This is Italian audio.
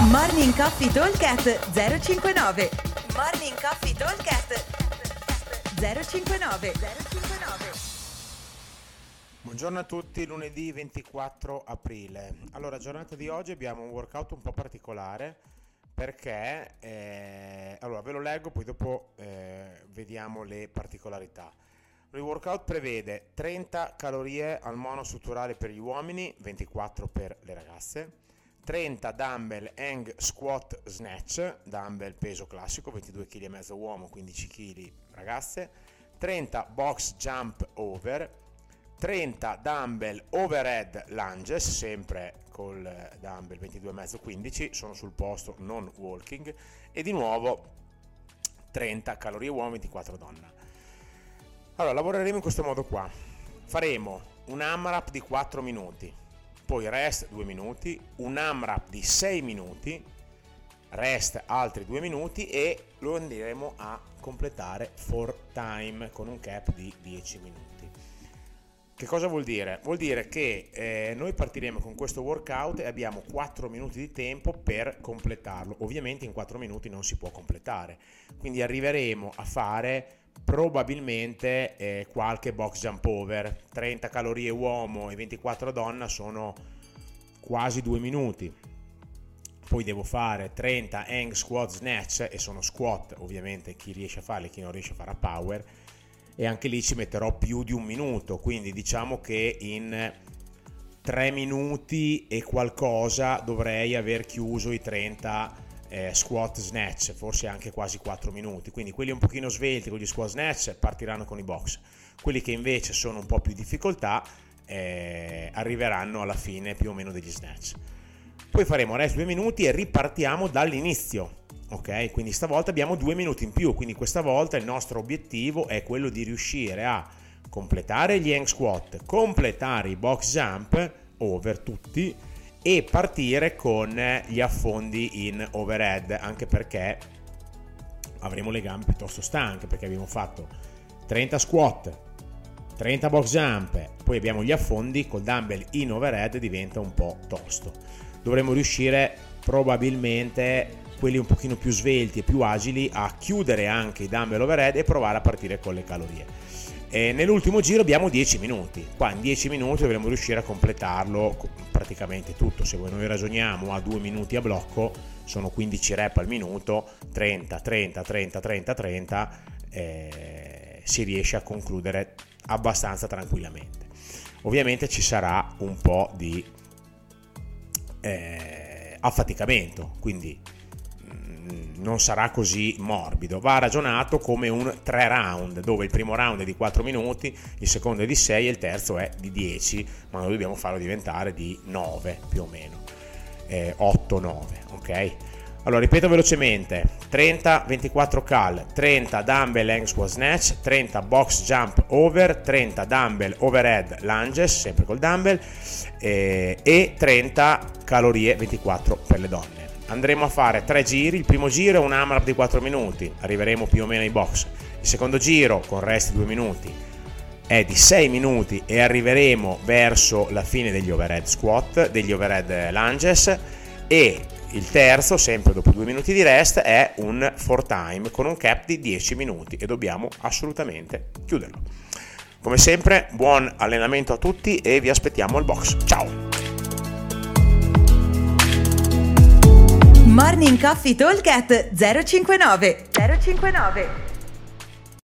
Morning Coffee Talkcast 059 Morning Coffee Talkcast 059 059 Buongiorno a tutti, lunedì 24 aprile. Allora, giornata di oggi abbiamo un workout un po' particolare perché, eh, allora ve lo leggo, poi dopo eh, vediamo le particolarità. Il workout prevede 30 calorie al monostrutturale per gli uomini, 24 per le ragazze, 30 dumbbell hang squat snatch, dumbbell peso classico, 22 kg e mezzo uomo, 15 kg ragazze, 30 box jump over, 30 dumbbell overhead lunges, sempre col dumbbell 22,5 15, sono sul posto non walking e di nuovo 30 calorie uomo, 24 donna. Allora, lavoreremo in questo modo qua. Faremo un AMRAP di 4 minuti, poi rest 2 minuti, un AMRAP di 6 minuti, rest altri 2 minuti e lo andremo a completare for time con un cap di 10 minuti. Che cosa vuol dire? Vuol dire che eh, noi partiremo con questo workout e abbiamo 4 minuti di tempo per completarlo. Ovviamente in 4 minuti non si può completare, quindi arriveremo a fare probabilmente eh, qualche box jump over. 30 calorie uomo e 24 donna sono quasi due minuti. Poi devo fare 30 hang squat snatch e sono squat. Ovviamente chi riesce a farli chi non riesce a fare a power. E anche lì ci metterò più di un minuto. Quindi diciamo che in 3 minuti e qualcosa dovrei aver chiuso i 30 eh, squat snatch, forse anche quasi 4 minuti. Quindi quelli un pochino svelti con gli squat snatch partiranno con i box. Quelli che invece sono un po' più difficoltà eh, arriveranno alla fine più o meno degli snatch. Poi faremo rest 2 minuti e ripartiamo dall'inizio. Ok, quindi stavolta abbiamo 2 minuti in più, quindi questa volta il nostro obiettivo è quello di riuscire a completare gli hang squat, completare i box jump over tutti e partire con gli affondi in overhead anche perché avremo le gambe piuttosto stanche perché abbiamo fatto 30 squat 30 box jump poi abbiamo gli affondi col dumbbell in overhead diventa un po' tosto. Dovremo riuscire probabilmente quelli un pochino più svelti e più agili a chiudere anche i dumbbell overhead e provare a partire con le calorie e nell'ultimo giro abbiamo 10 minuti. Qua in 10 minuti dovremo riuscire a completarlo praticamente tutto. Se noi ragioniamo a 2 minuti a blocco, sono 15 rep al minuto, 30, 30, 30, 30, 30, eh, si riesce a concludere abbastanza tranquillamente. Ovviamente ci sarà un po' di eh, affaticamento, quindi non sarà così morbido. Va ragionato come un 3 round, dove il primo round è di 4 minuti, il secondo è di 6 e il terzo è di 10, ma noi dobbiamo farlo diventare di 9 più o meno, eh, 8-9, ok? Allora ripeto velocemente: 30 24 cal, 30 dumbbell hang squat snatch, 30 box jump over, 30 dumbbell overhead lunges, sempre col dumbbell, eh, e 30 calorie 24 per le donne andremo a fare tre giri. Il primo giro è un AMRAP di 4 minuti, arriveremo più o meno ai box. Il secondo giro, con resti 2 minuti, è di 6 minuti e arriveremo verso la fine degli overhead squat, degli overhead lunges. E il terzo, sempre dopo 2 minuti di rest, è un 4 time con un cap di 10 minuti e dobbiamo assolutamente chiuderlo. Come sempre, buon allenamento a tutti e vi aspettiamo al box. Ciao! Morning Coffee Talk 059 059